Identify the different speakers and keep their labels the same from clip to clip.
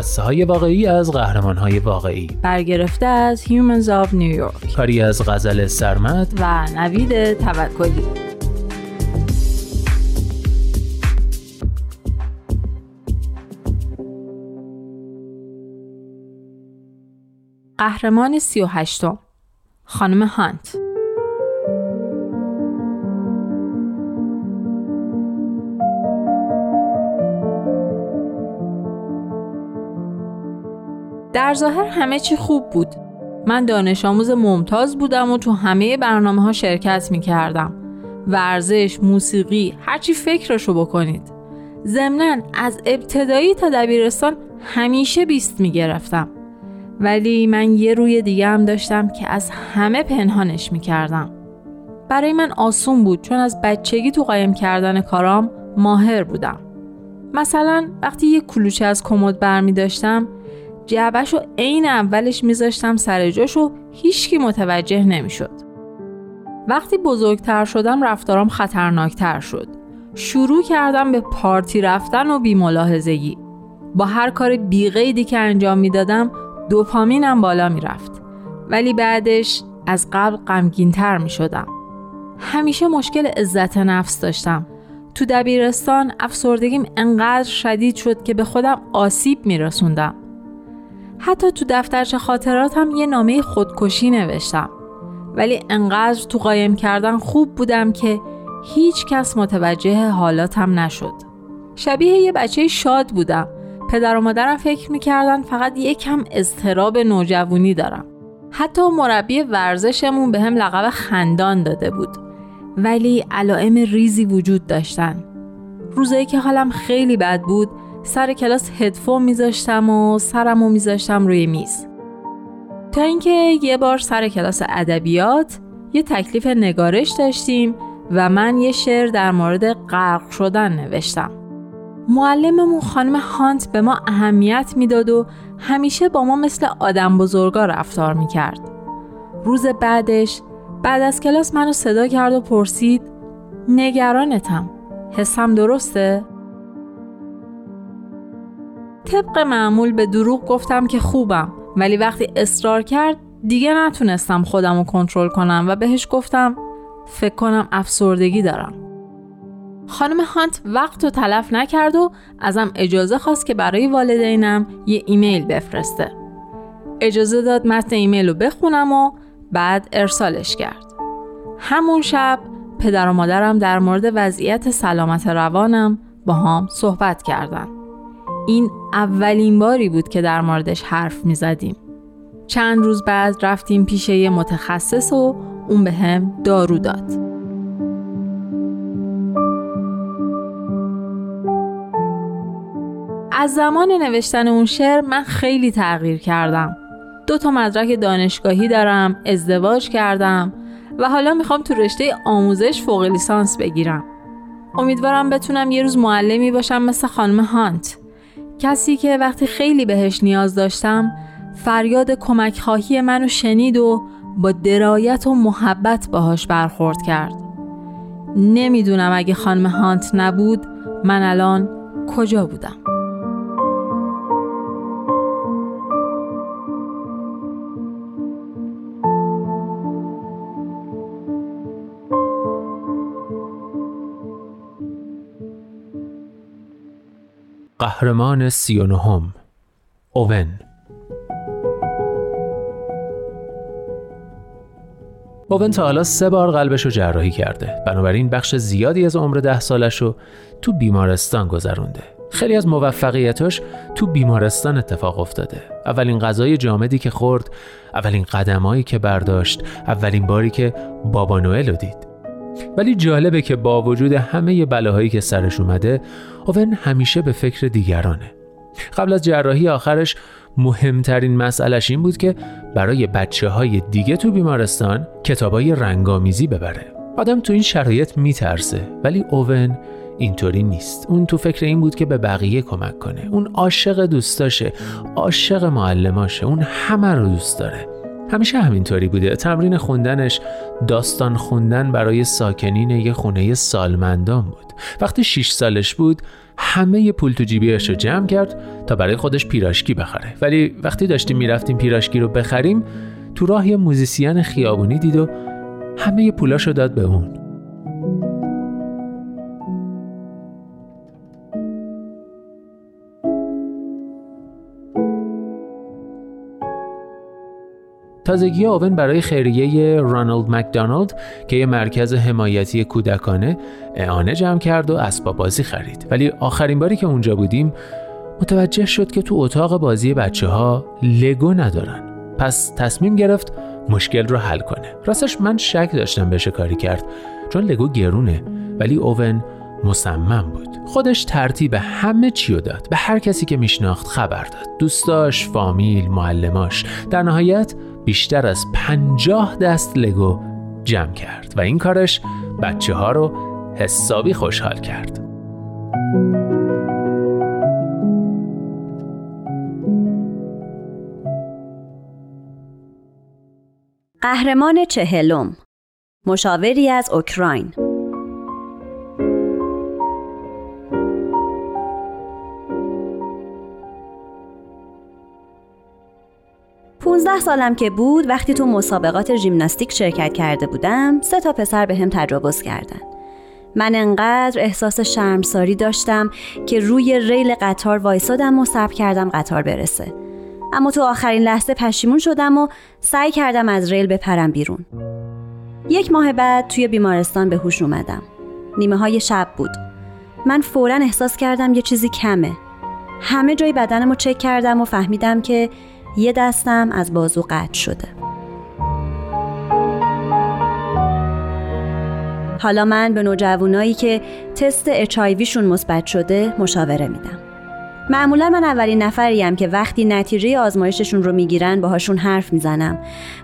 Speaker 1: قصه های واقعی از قهرمان های واقعی.
Speaker 2: برگرفته از Humans of New York.
Speaker 1: کاری از غزل سرمد
Speaker 2: و نوید توکلی. قهرمان سی و هشتم. خانم هانت. در ظاهر همه چی خوب بود. من دانش آموز ممتاز بودم و تو همه برنامه ها شرکت می کردم. ورزش، موسیقی، هرچی فکرشو بکنید. ضمنا از ابتدایی تا دبیرستان همیشه بیست می گرفتم. ولی من یه روی دیگه هم داشتم که از همه پنهانش می کردم. برای من آسون بود چون از بچگی تو قایم کردن کارام ماهر بودم. مثلا وقتی یه کلوچه از کمد برمی داشتم جعبش رو عین اولش میذاشتم سر جاش و هیچکی متوجه نمی‌شد. وقتی بزرگتر شدم رفتارام خطرناکتر شد. شروع کردم به پارتی رفتن و بیملاحظگی. با هر کار بیقیدی که انجام می‌دادم دوپامینم بالا می‌رفت. ولی بعدش از قبل غمگینتر می شدم. همیشه مشکل عزت نفس داشتم. تو دبیرستان افسردگیم انقدر شدید شد که به خودم آسیب می رسوندم. حتی تو دفترچه خاطراتم یه نامه خودکشی نوشتم. ولی انقدر تو قایم کردن خوب بودم که هیچ کس متوجه حالاتم نشد. شبیه یه بچه شاد بودم. پدر و مادرم فکر می‌کردن فقط یکم اضطراب نوجوانی دارم. حتی مربی ورزشمون به هم لقب خندان داده بود. ولی علائم ریزی وجود داشتن. روزایی که حالم خیلی بد بود سر کلاس هدفون میذاشتم و سرمو میذاشتم روی میز. تا اینکه یه بار سر کلاس ادبیات یه تکلیف نگارش داشتیم و من یه شعر در مورد غرق شدن نوشتم. معلممون خانم هانت به ما اهمیت می‌داد و همیشه با ما مثل آدم بزرگا رفتار می‌کرد. روز بعدش بعد از کلاس منو صدا کرد و پرسید نگرانتم حسم درسته؟ طبق معمول به دروغ گفتم که خوبم. ولی وقتی اصرار کرد دیگه نتونستم خودم رو کنترل کنم و بهش گفتم فکر کنم افسردگی دارم. خانم هانت وقت رو تلف نکرد و ازم اجازه خواست که برای والدینم یه ایمیل بفرسته. اجازه داد متن ایمیل رو بخونم و بعد ارسالش کرد. همون شب پدر و مادرم در مورد وضعیت سلامت روانم با هم صحبت کردند. این اولین باری بود که در موردش حرف می زدیم. چند روز بعد رفتیم پیش یه متخصص و اون به هم دارو داد. از زمان نوشتن اون شعر من خیلی تغییر کردم. دو تا مدرک دانشگاهی دارم، ازدواج کردم و حالا می‌خوام تو رشته آموزش فوق لیسانس بگیرم. امیدوارم بتونم یه روز معلمی باشم مثل خانم هانت. کسی که وقتی خیلی بهش نیاز داشتم فریاد کمک خواهی منو شنید و با درایت و محبت باهاش برخورد کرد. نمی‌دونم اگه خانم هانت نبود من الان کجا بودم؟
Speaker 1: قهرمان سی و نهم اوون. اوون تا حالا سه بار قلبش رو جراحی کرده. بنابراین بخش زیادی از عمر ده سالش رو تو بیمارستان گذرونده. خیلی از موفقیتاش تو بیمارستان اتفاق افتاده. اولین غذای جامدی که خورد اولین قدمایی که برداشت اولین باری که بابا نوئل رو دید. ولی جالبه که با وجود همه بلاهایی که سرش اومده اوون همیشه به فکر دیگرانه. قبل از جراحی آخرش مهمترین مسئلش این بود که برای بچه های دیگه تو بیمارستان کتابای رنگامیزی ببره. آدم تو این شرایط میترسه ولی اوون اینطوری نیست. اون تو فکر این بود که به بقیه کمک کنه. اون عاشق دوستاشه عاشق معلماشه. اون همه رو دوست داره. همیشه همینطوری بوده. تمرین خوندنش داستان خوندن برای ساکنین یه خونه سالمندان بود. وقتی 6 سالش بود همه پول تو جیبیش رو جمع کرد تا برای خودش پیراشکی بخره. ولی وقتی داشتیم می‌رفتیم پیراشکی رو بخریم تو راه یه موزیسین خیابونی دید و همه پولاش رو داد به اون. تازگی اوون برای خیریه رانالد مکدانالد که یه مرکز حمایتی کودکانه اعانه جمع کرد و اسباب بازی خرید. ولی آخرین باری که اونجا بودیم متوجه شد که تو اتاق بازی بچه ها لگو ندارن. پس تصمیم گرفت مشکل رو حل کنه. راستش من شک داشتم بشه کاری کرد چون لگو گرونه ولی اوون مصمم بود. خودش ترتیب همه چی داد. به هر کسی که میشناخت خبر داد. دوستاش فامیل معلماش. در نهایت بیشتر از پنجاه دست لگو جمع کرد و این کارش بچه ها رو حسابی خوشحال کرد.
Speaker 3: قهرمان چهلم مشاوری از اوکراین. 15 سالم که بود وقتی تو مسابقات ژیمناستیک شرکت کرده بودم سه تا پسر به هم تجاوز کردن. من انقدر احساس شرمساری داشتم که روی ریل قطار وایسادم و صبر کردم قطار برسه. اما تو آخرین لحظه پشیمون شدم و سعی کردم از ریل بپرم بیرون. یک ماه بعد توی بیمارستان به هوش اومدم. نیمه های شب بود. من فورا احساس کردم یه چیزی کمه. همه جای بدنم چک کردم و فهمیدم که یه دستم از بازو قطع شده. حالا من به نوجوانایی که تست اچایویشون مثبت شده مشاوره میدم. معمولا من اولین نفریم که وقتی نتیجه آزمایششون رو می‌گیرن باهاشون حرف می‌زنم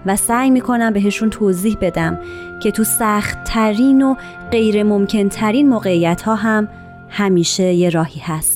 Speaker 3: و سعی می‌کنم بهشون توضیح بدم که تو سخت ترین و غیر ممکن ترین موقعیت ها هم همیشه یه راهی هست.